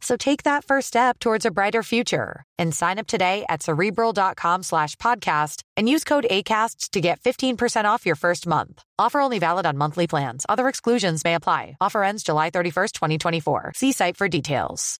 So take that first step towards a brighter future and sign up today at cerebral.com slash podcast and use code ACasts to get 15% off your first month. Offer only valid on monthly plans. Other exclusions may apply. Offer ends July 31st, 2024. See site for details.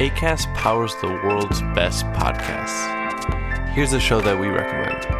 ACAST powers the world's best podcasts. Here's a show that we recommend.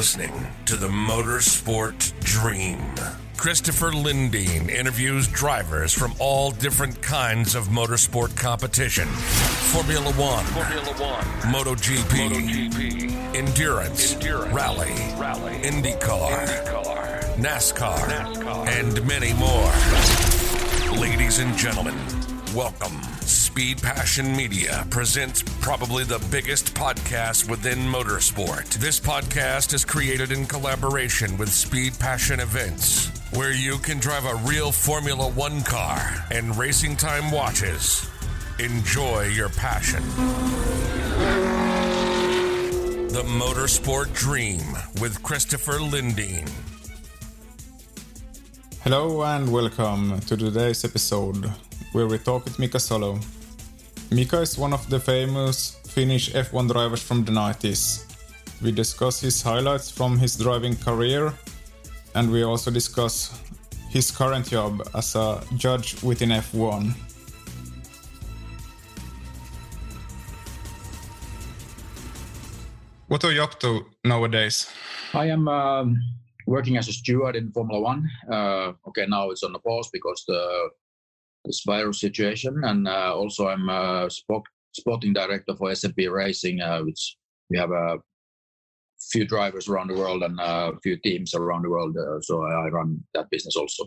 listening to the Motorsport Dream. Christopher Lindeen interviews drivers from all different kinds of motorsport competition. Formula One, Formula One, MotoGP, MotoGP. Endurance, Endurance, Rally, Rally, IndyCar, IndyCar. NASCAR, NASCAR, and many more. Ladies and gentlemen, welcome. Speed Passion Media presents probably the biggest podcast within motorsport. This podcast is created in collaboration with Speed Passion Events, where you can drive a real Formula One car and racing time watches. Enjoy your passion. The Motorsport Dream with Christopher Lindeen. Hello and welcome to today's episode where we talk with Mika Salo. Mika is one of the famous Finnish F1 drivers from the 90s. We discuss his highlights from his driving career and we also discuss his current job as a judge within F1. What are you up to nowadays? I am um, working as a steward in Formula One. Uh, okay, now it's on the pause because the this virus situation, and uh, also I'm a spot, spotting director for SMP Racing, uh, which we have a few drivers around the world and a few teams around the world. Uh, so I run that business also.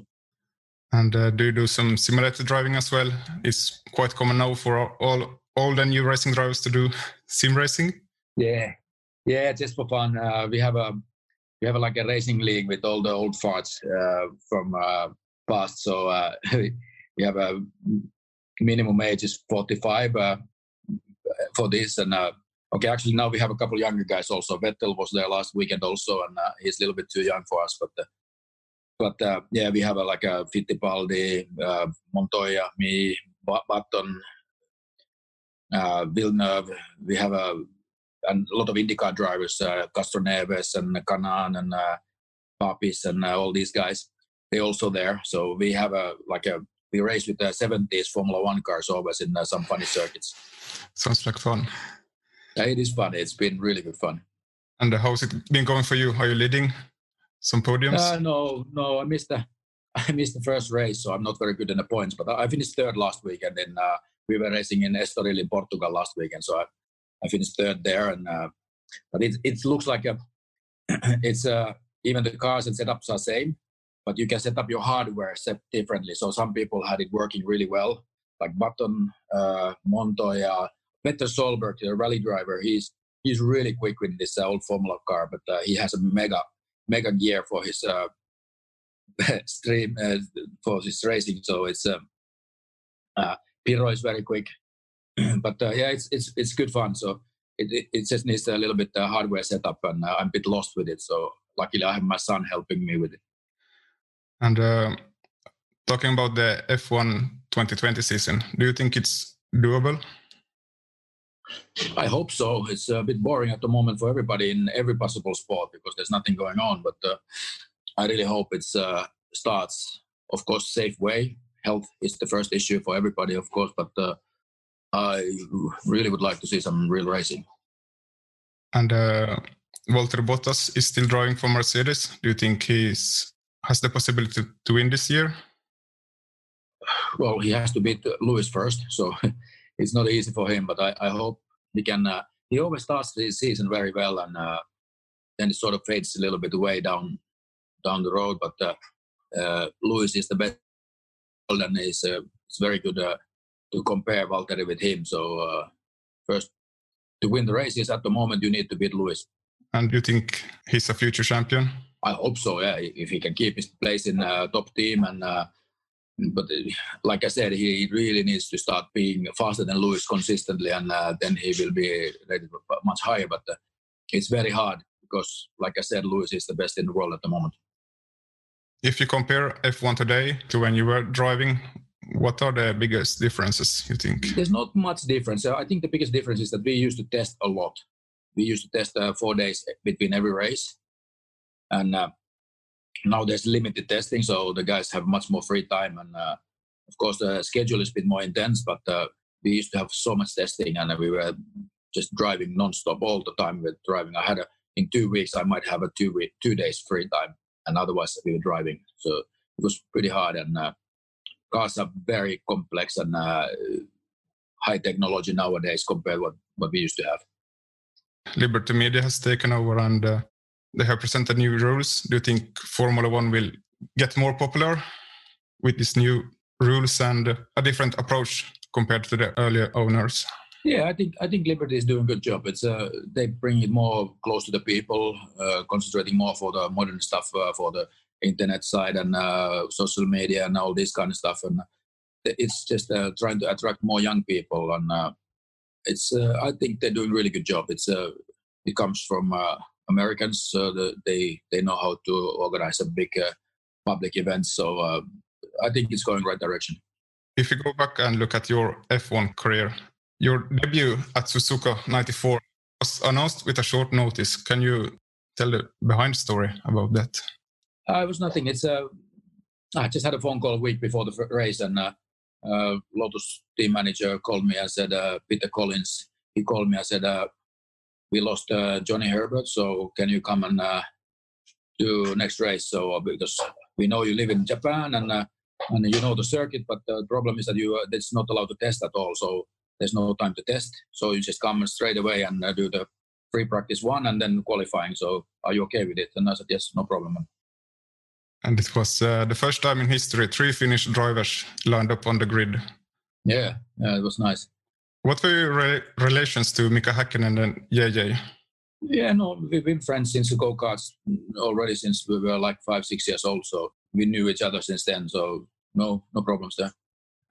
And uh, do you do some simulator driving as well? It's quite common now for all all the new racing drivers to do sim racing. Yeah, yeah, just for fun. Uh, we have a we have a, like a racing league with all the old farts uh, from uh, past. So uh, we have a minimum age is 45 uh, for this, and uh, okay, actually now we have a couple younger guys also. Vettel was there last weekend also, and uh, he's a little bit too young for us, but. Uh, but uh, yeah, we have like a Fittipaldi, uh, Montoya, me, Button, Villeneuve. We have a, a lot of IndyCar drivers, Castroneves and Kanaan and Papis and all these guys. They also there. So we have a like a we race with the 70s Formula One cars always in uh, some funny circuits. Sounds like fun. Yeah, it is fun. It's been really good fun. And how's it been going for you? Are you leading some podiums? Uh, no, no, I missed the I missed the first race, so I'm not very good in the points. But I finished third last week, and then uh, we were racing in Estoril in Portugal last weekend, so I, I finished third there. And uh, but it it looks like a it's a even the cars and setups are same, but you can set up your hardware set differently. So some people had it working really well, like Button, uh, Montoya, Petter Solberg, the rally driver. He's he's really quick with this uh, old Formula car, but uh, he has a mega mega gear for his uh, stream uh, for his racing. So it's um, uh, Pirro is very quick, but uh, yeah, it's it's it's good fun. So it, it, it just needs a little bit hardware setup, and I'm a bit lost with it. So luckily, I have my son helping me with it. And uh, talking about the F1 2020 season, do you think it's doable? I hope so. It's a bit boring at the moment for everybody in every possible sport because there's nothing going on. But uh, I really hope it uh, starts, of course, safe way. Health is the first issue for everybody, of course, but uh, I really would like to see some real racing. And uh, Valtteri Bottas is still driving for Mercedes. Do you think he's has the possibility to win this year? Well, he has to beat Lewis first, so it's not easy for him. But I, I hope he can. Uh, he always starts the season very well, and uh, then it sort of fades a little bit away down down the road. But uh, uh Lewis is the best, and it's, uh, it's very good uh, to compare Valtteri with him. So first, to win the races at the moment, you need to beat Lewis. And you think he's a future champion? I hope so. Yeah, if he can keep his place in uh, top team, and uh, but uh, like I said, he really needs to start being faster than Lewis consistently, and uh, then he will be ready much higher. But uh, it's very hard because, like I said, Lewis is the best in the world at the moment. If you compare F1 today to when you were driving, what are the biggest differences you think? There's not much difference. I think the biggest difference is that we used to test a lot. We used to test uh, four days between every race and uh, now there's limited testing, so the guys have much more free time. And uh, of course, the schedule is a bit more intense, but uh, we used to have so much testing, and we were just driving nonstop all the time with driving. I had a, in two weeks, I might have a two week, two days free time, and otherwise we were driving. So it was pretty hard, and uh, cars are very complex and uh, high technology nowadays compared what what we used to have. Liberty Media has taken over, and uh, they have presented new rules. Do you think Formula One will get more popular with these new rules and a different approach compared to the earlier owners? Yeah, I think I think Liberty is doing a good job. It's uh, they bring it more close to the people, uh, concentrating more for the modern stuff uh, for the internet side and uh, social media and all this kind of stuff. And it's just uh, trying to attract more young people. And uh, it's I think they're doing a really good job. It's it comes from Americans. The, they they know how to organize a big uh, public event. So uh, I think it's going right direction. If you go back and look at your F1 career, your debut at Suzuka '94 was announced with a short notice. Can you tell the behind story about that? Uh, it was nothing. It's uh, I just had a phone call a week before the race, and uh, uh, Lotus team manager called me I said, uh, Peter Collins. He called me I said, uh, we lost uh, Johnny Herbert, so can you come and uh, do next race? So uh, because we know you live in Japan and uh, and you know the circuit, but the problem is that you uh, it's not allowed to test at all. So there's no time to test. So you just come straight away and uh, do the free practice one and then qualifying. So are you okay with it? And I said yes, no problem. And it was the first time in history three Finnish drivers lined up on the grid. Yeah, yeah, it was nice. What were your re- relations to Mika Häkkinen and JJ? Yeah, no, we've been friends since the go karts already since we were like five, six years old. So we knew each other since then. So no, no problems there.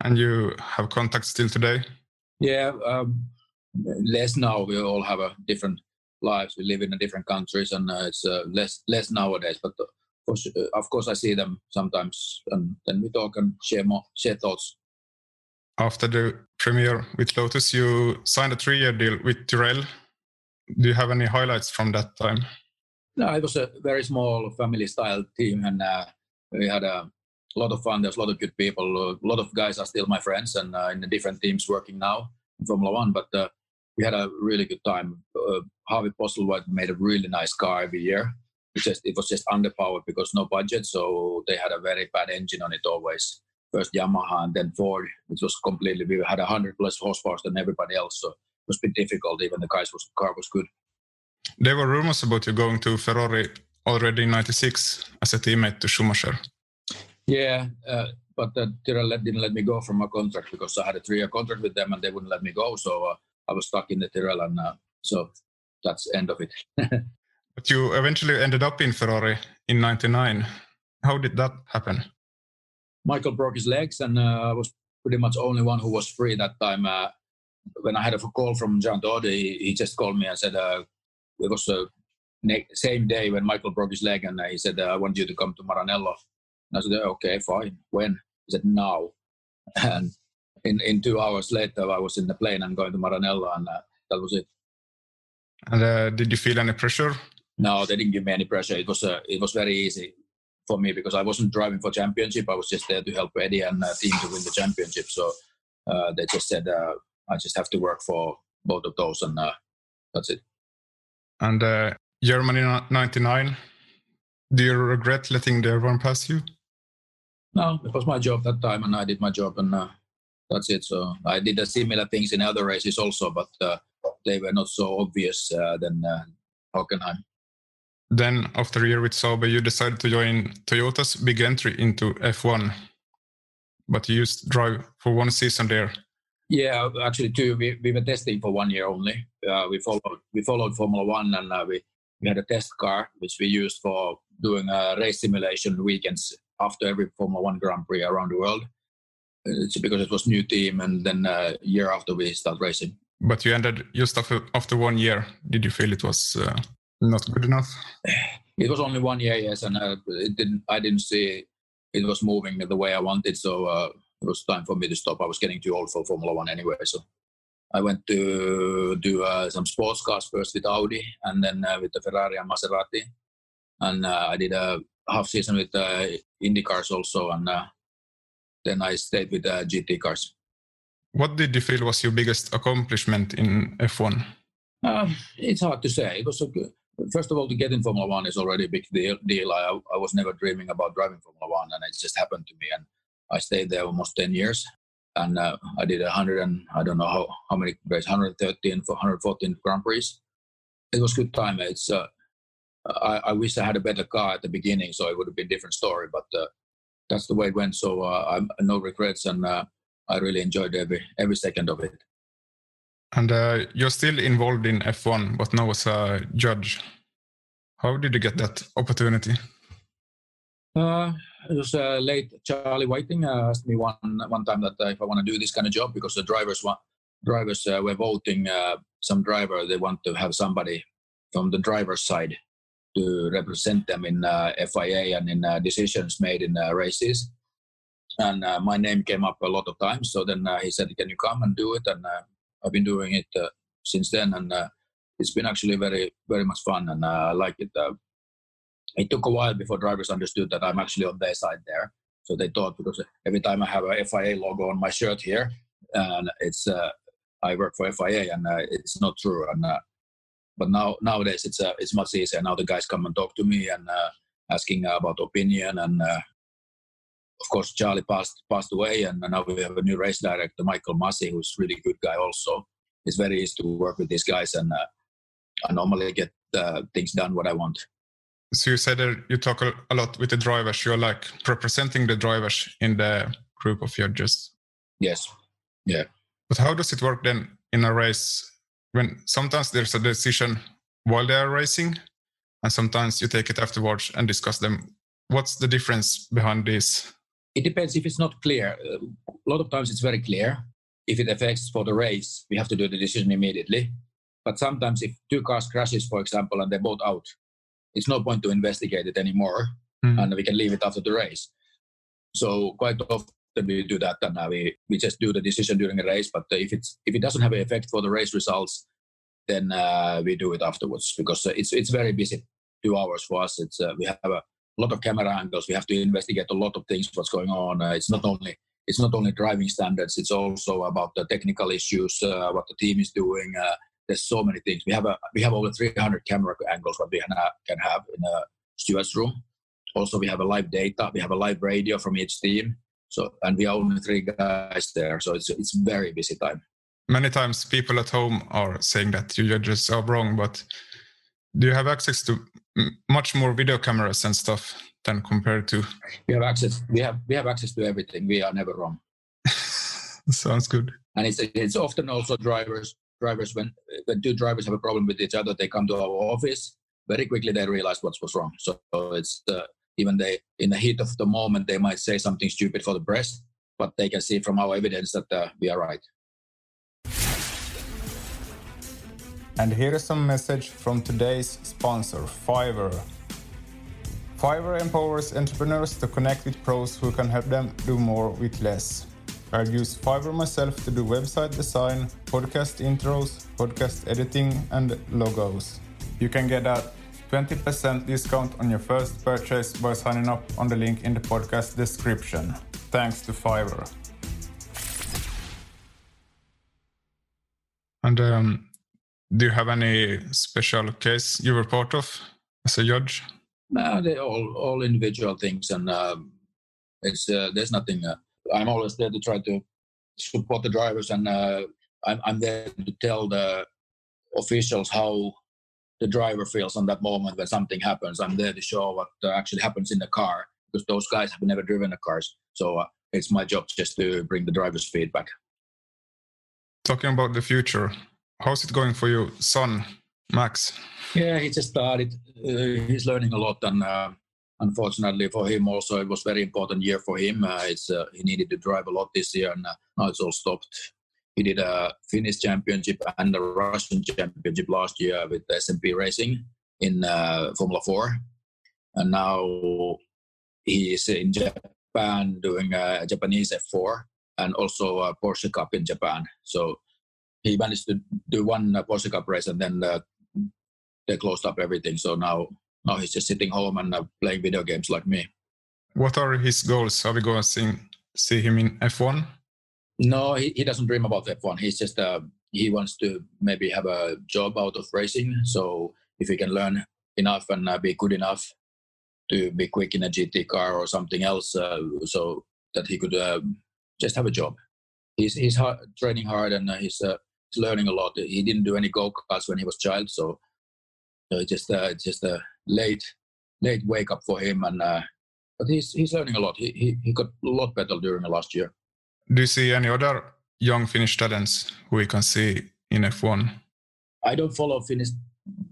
And you have contact still today? Yeah, um, less now. We all have a different lives. We live in different countries, and uh, it's uh, less less nowadays. But uh, of course, I see them sometimes, and then we talk and share more share thoughts after the premiere with Lotus, you signed a three-year deal with Tyrrell. Do you have any highlights from that time? No, it was a very small family-style team, and uh, we had a lot of fun. There's a lot of good people. A lot of guys are still my friends, and uh, in the different teams working now in Formula One. But uh, we had a really good time. Uh, Harvey Postlethwaite made a really nice car every year. It just it was just underpowered because no budget, so they had a very bad engine on it always first Yamaha and then Ford, which was completely, we had 100 plus horsepower than everybody else. So it was a bit difficult, even the guys was, car was good. There were rumors about you going to Ferrari already in 96 as a teammate to Schumacher. Yeah, uh, but uh, Tyrrell didn't let me go from my contract because I had a three-year contract with them and they wouldn't let me go. So uh, I was stuck in the Tyrrell, and uh, so that's the end of it. but you eventually ended up in Ferrari in '99. How did that happen? Michael broke his legs, and uh, I was pretty much only one who was free that time. Uh, when I had a call from Jean Todt, he, he, just called me and said uh, it was the same day when Michael broke his leg, and he said, "I want you to come to Maranello." And I said, "Okay, fine. When?" He said, "Now." And in, in two hours later, I was in the plane and going to Maranello, and uh, that was it. And uh, did you feel any pressure? No, they didn't give me any pressure. It was uh, it was very easy for me because I wasn't driving for championship. I was just there to help Eddie and uh, team to win the championship. So uh, they just said uh, I just have to work for both of those, and uh, that's it. And uh, Germany '99. Do you regret letting the everyone pass you? No, it was my job that time, and I did my job, and uh, that's it. So I did a similar things in other races also, but they were not so obvious than Hockenheim. Then, after a year with Sauber, you decided to join Toyota's big entry into F1, but you used drive for one season there. Yeah, actually, two. We, we were testing for one year only. Uh, we followed we followed Formula One, and uh, we we had a test car which we used for doing a race simulation weekends after every Formula One Grand Prix around the world. It's because it was new team, and then a uh, year after we start racing. But you ended just after after one year. Did you feel it was uh, not good enough? It was only one year, yes, and uh, it didn't. I didn't see it was moving the way I wanted, so uh, it was time for me to stop. I was getting too old for Formula One anyway, so I went to do uh, some sports cars first with Audi, and then uh, with the Ferrari and Maserati, and uh, I did a half season with uh, Indy cars also, and then I stayed with the GT cars. What did you feel was your biggest accomplishment in F1? Uh, it's hard to say. It was a good, first of all, to get in Formula One is already a big deal. deal. I, I was never dreaming about driving Formula One, and it just happened to me. And I stayed there almost 10 years. And uh, I did 100 and I don't know how, how many races, 113, 114 Grand Prix. It was good time. It's uh, I, I, wish I had a better car at the beginning, so it would have been a different story. But uh, that's the way it went. So uh, no regrets, and uh, I really enjoyed every every second of it. And uh, you're still involved in F1, but now as a judge. How did you get that opportunity? Uh, it was uh, late. Charlie Whiting uh, asked me one one time that uh, if I want to do this kind of job because the drivers want drivers uh, were voting uh, some driver they want to have somebody from the driver's side to represent them in FIA and in decisions made in races. And my name came up a lot of times. So then he said, "Can you come and do it?" And I've been doing it uh, since then, and uh, it's been actually very very much fun, and uh, I like it. it took a while before drivers understood that I'm actually on their side there. So they thought because every time I have a FIA logo on my shirt here, and it's I work for FIA, and it's not true. And but now nowadays it's uh, it's much easier. Now the guys come and talk to me and uh, asking about opinion, and uh, of course, Charlie passed passed away, and now we have a new race director, Michael Masi, who's really good guy. Also, it's very easy to work with these guys, and uh, I normally get uh, things done what I want. So you said that you talk a lot with the drivers. You're like representing the drivers in the group of judges. Yes. Yeah. But how does it work then in a race when sometimes there's a decision while they are racing, and sometimes you take it afterwards and discuss them? What's the difference behind this? It depends if it's not clear. A lot of times it's very clear. If it affects for the race, we have to do the decision immediately. But sometimes if two cars crashes, for example, and they're both out, it's no point to investigate it anymore, mm. and we can leave it after the race. So quite often we do that, and we we just do the decision during the race. But if it's if it doesn't have an effect for the race results, then uh, we do it afterwards because it's it's very busy two hours for us. It's uh, we have a lot of camera angles. We have to investigate a lot of things. What's going on? Uh, it's not only it's not only driving standards. It's also about the technical issues, uh, what the team is doing. Uh, there's so many things. We have a we have over 300 camera angles what we can have, can have in a stewards room. Also, we have a live data. We have a live radio from each team. So, and we are only three guys there. So it's it's very busy time. Many times, people at home are saying that you judges are wrong, but do you have access to much more video cameras and stuff than compared to. We have access. We have we have access to everything. We are never wrong. Sounds good. And it's it's often also drivers drivers when when two drivers have a problem with each other, they come to our office. Very quickly they realize what was wrong. So it's uh, even they in the heat of the moment they might say something stupid for the press, but they can see from our evidence that uh, we are right. And here is some message from today's sponsor, Fiverr. Fiverr empowers entrepreneurs to connect with pros who can help them do more with less. I use Fiverr myself to do website design, podcast intros, podcast editing, and logos. You can get a 20% discount on your first purchase by signing up on the link in the podcast description. Thanks to Fiverr. And um, do you have any special case you were part of as a judge? No, they all all individual things, and um, it's uh, there's nothing. Uh, I'm always there to try to support the drivers, and uh, I'm, I'm there to tell the officials how the driver feels on that moment when something happens. I'm there to show what uh, actually happens in the car because those guys have never driven the cars. So uh, it's my job just to bring the driver's feedback. Talking about the future, how's it going for you, son, Max? Yeah, he just started. Uh, he's learning a lot, and uh, unfortunately for him, also it was very important year for him. Uh, it's uh, he needed to drive a lot this year, and uh, now it's all stopped. He did a Finnish championship and a Russian championship last year with SMP Racing in uh, Formula Four, and now he is in Japan doing a Japanese F4 and also a Porsche Cup in Japan. So he managed to do one Porsche Cup race, and then they closed up everything. So now now he's just sitting home and uh, playing video games like me. What are his goals? Are we going to see, see him in F1? No, he, he doesn't dream about F1. He's just uh, he wants to maybe have a job out of racing. So if he can learn enough and uh, be good enough to be quick in a GT car or something else, uh, so that he could uh, just have a job. He's he's hard, training hard and uh, he's uh, he's learning a lot. He didn't do any go karts when he was child, so so just uh, just a late late wake up for him, and uh, but he's he's learning a lot. He, he he got a lot better during the last year. Do you see any other young Finnish talents who we can see in F1? I don't follow Finnish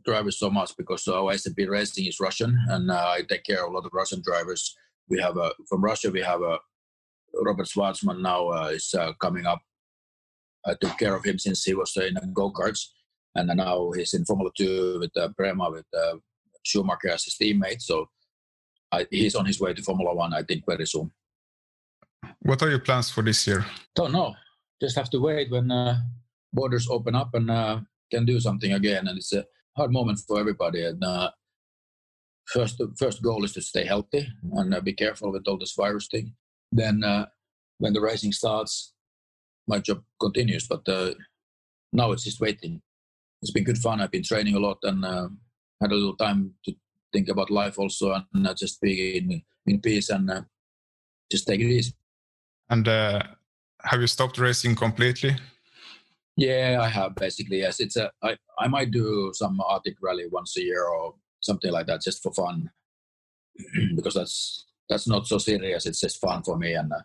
drivers so much because our SMP Racing is Russian, and uh, I take care of a lot of Russian drivers. We have a from Russia. We have a Robert Shwartzman now uh, is uh, coming up. I took care of him since he was in go karts and now he's in Formula Two with uh, Prema with uh, Schumacher as his teammate. So I, he's on his way to Formula One, I think, very soon. What are your plans for this year? Don't know. Just have to wait when uh, borders open up and uh, can do something again. And it's a hard moment for everybody. And uh, first, first goal is to stay healthy and uh, be careful with all this virus thing. Then, uh, when the racing starts, my job continues. But uh, now it's just waiting it's been good fun. I've been training a lot and uh, had a little time to think about life also and uh, just be in, in peace and uh, just take it easy. And uh, have you stopped racing completely? Yeah, I have basically. Yes, it's a. I I might do some Arctic rally once a year or something like that, just for fun, because that's that's not so serious. It's just fun for me, and uh,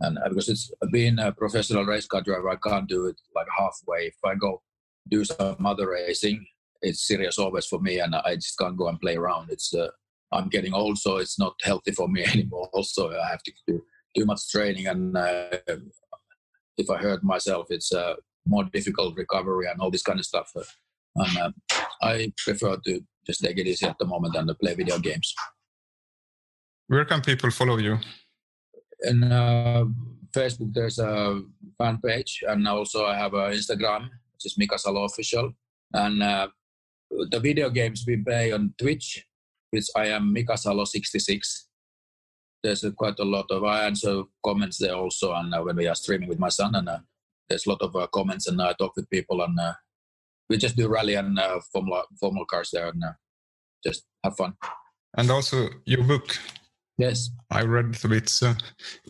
and uh, because it's being a professional race car driver, I can't do it like halfway. If I go do some other racing. It's serious always for me, and I just can't go and play around. It's uh, I'm getting old, so it's not healthy for me anymore. Also, I have to do too much training, and uh, if I hurt myself, it's uh, more difficult recovery and all this kind of stuff. And uh, I prefer to just take it easy at the moment and to play video games. Where can people follow you? In uh, Facebook, there's a fan page, and also I have an Instagram which is Mika Salo official. And uh, the video games we play on Twitch, which I am Mika Salo 66. There's uh, quite a lot of I answer comments there also, and uh, when we are streaming with my son, and uh, there's a lot of uh, comments, and I talk with people, and we just do rally and formula formula cars there, and just have fun. And also your book, Yes. I read a bit. So,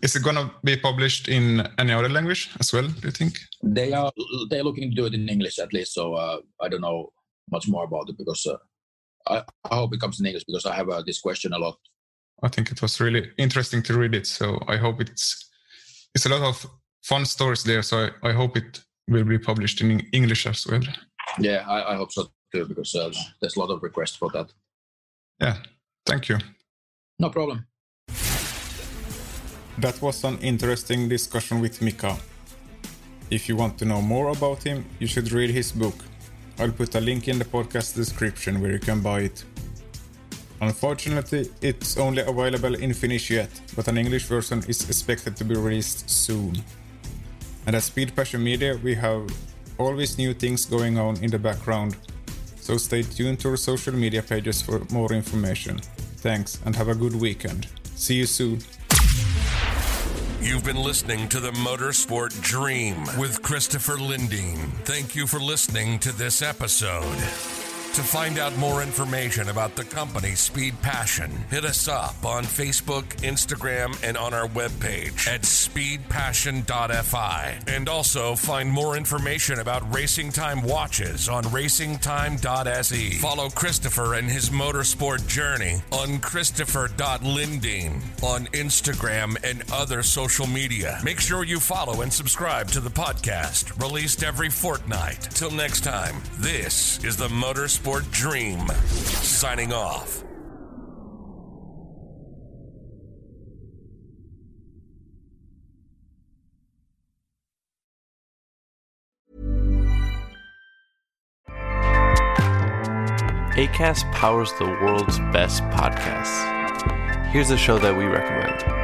is it going to be published in any other language as well? Do you think? They are. They're looking to do it in English at least. So uh, I don't know much more about it because uh, I, I hope it comes in English because I have uh, this question a lot. I think it was really interesting to read it. So I hope it's it's a lot of fun stories there. So I, I hope it will be published in English as well. Yeah, I, I hope so too because uh, there's a lot of requests for that. Yeah, thank you. No problem. That was an interesting discussion with Mika. If you want to know more about him, you should read his book. I'll put a link in the podcast description where you can buy it. Unfortunately, it's only available in Finnish yet, but an English version is expected to be released soon. And at Speed Passion Media, we have always new things going on in the background, so stay tuned to our social media pages for more information. Thanks and have a good weekend. See you soon. You've been listening to the Motorsport Dream with Christopher Lindeen. Thank you for listening to this episode. To find out more information about the company Speed Passion, hit us up on Facebook, Instagram, and on our webpage at speedpassion.fi. And also find more information about Racing Time watches on racingtime.se. Follow Christopher and his motorsport journey on christopher.lindeen on Instagram and other social media. Make sure you follow and subscribe to the podcast, released every fortnight. Till next time, this is the Motorsport Dream. Signing off. ACAST powers the world's best podcasts. Here's a show that we recommend.